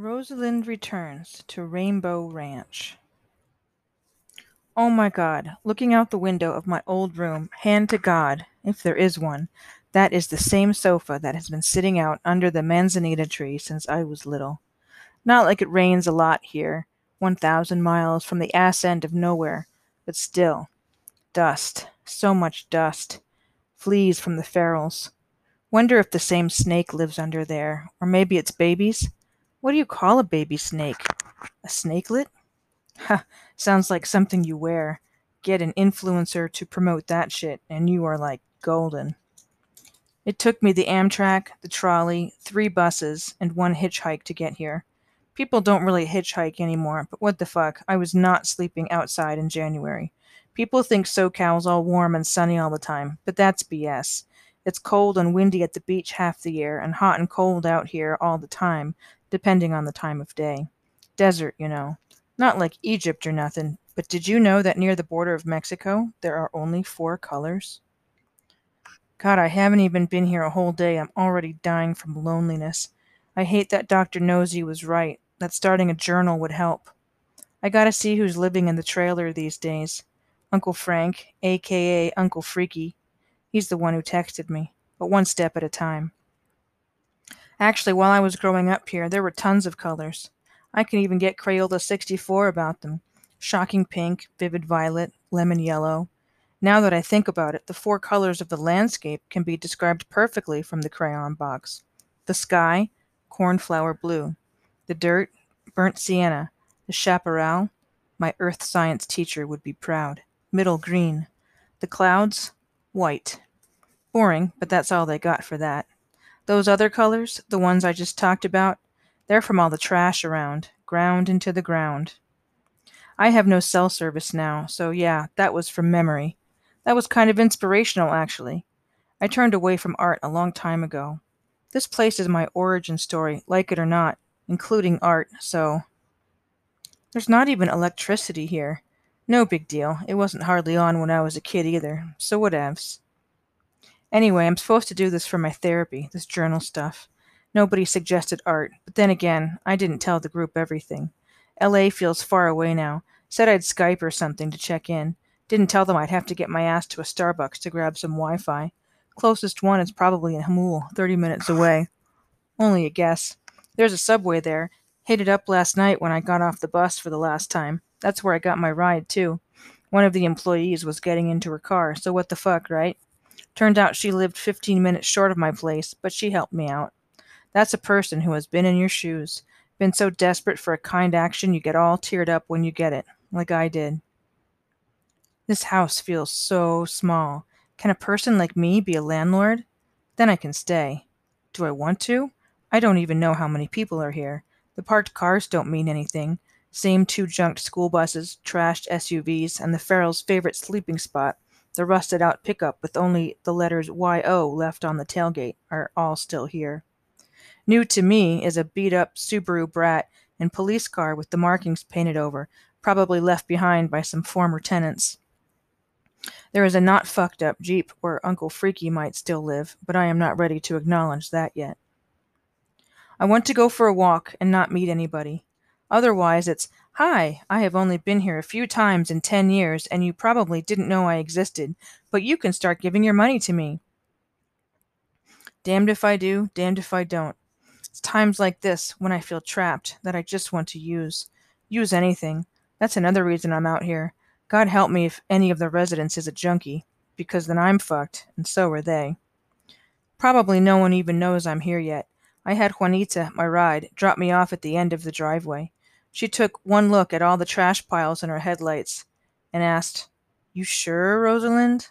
Rosalind returns to Rainbow Ranch. Oh my God, looking out the window of my old room, hand to God, if there is one, that is the same sofa that has been sitting out under the manzanita tree since I was little. Not like it rains a lot here, 1,000 miles from the ass end of nowhere, but still. Dust, so much dust. Fleas from the ferals. Wonder if the same snake lives under there, or maybe it's babies? What do you call a baby snake? A snakelet? Ha, sounds like something you wear. Get an influencer to promote that shit, and you are like golden. It took me the Amtrak, the trolley, three buses, and one hitchhike to get here. People don't really hitchhike anymore, but what the fuck, I was not sleeping outside in January. People think SoCal's all warm and sunny all the time, but that's BS. It's cold and windy at the beach half the year, and hot and cold out here all the time, depending on the time of day. Desert, you know. Not like Egypt or nothing, but did you know that near the border of Mexico there are only four colors? God, I haven't even been here a whole day. I'm already dying from loneliness. I hate that Dr. Nosey was right, that starting a journal would help. I gotta see who's living in the trailer these days. Uncle Frank, aka Uncle Freaky. He's the one who texted me, but one step at a time. Actually, while I was growing up here, there were tons of colors. I can even get Crayola 64 about them. Shocking pink, vivid violet, lemon yellow. Now that I think about it, the four colors of the landscape can be described perfectly from the crayon box. The sky, cornflower blue. The dirt, burnt sienna. The chaparral, my earth science teacher would be proud. Middle green. The clouds, white. Boring, but that's all they got for that. Those other colors, the ones I just talked about, they're from all the trash around, ground into the ground. I have no cell service now, so yeah, that was from memory. That was kind of inspirational, actually. I turned away from art a long time ago. This place is my origin story, like it or not, including art, so. There's not even electricity here. No big deal. It wasn't hardly on when I was a kid either, so whatevs. Anyway, I'm supposed to do this for my therapy, this journal stuff. Nobody suggested art, but then again, I didn't tell the group everything. LA feels far away now. Said I'd Skype or something to check in. Didn't tell them I'd have to get my ass to a Starbucks to grab some Wi Fi. Closest one is probably in Jamul, 30 minutes away. Only a guess. There's a subway there. Hit it up last night when I got off the bus for the last time. That's where I got my ride, too. One of the employees was getting into her car, so what the fuck, right? Turned out she lived 15 minutes short of my place, but she helped me out. That's a person who has been in your shoes, been so desperate for a kind action you get all teared up when you get it, like I did. This house feels so small. Can a person like me be a landlord? Then I can stay. Do I want to? I don't even know how many people are here. The parked cars don't mean anything. Same two junked school buses, trashed SUVs, and the ferals' favorite sleeping spot, the rusted out pickup with only the letters YO left on the tailgate are all still here. New to me is a beat up Subaru Brat and police car with the markings painted over, probably left behind by some former tenants. There is a not fucked up Jeep where Uncle Freaky might still live, but I am not ready to acknowledge that yet. I want to go for a walk and not meet anybody. Otherwise, it's Hi, I have only been here a few times in 10 years, and you probably didn't know I existed, but you can start giving your money to me. Damned if I do, damned if I don't. It's times like this, when I feel trapped, that I just want to use. Use anything. That's another reason I'm out here. God help me if any of the residents is a junkie, because then I'm fucked, and so are they. Probably no one even knows I'm here yet. I had Juanita, my ride, drop me off at the end of the driveway. She took one look at all the trash piles in her headlights and asked, You sure, Rosalind?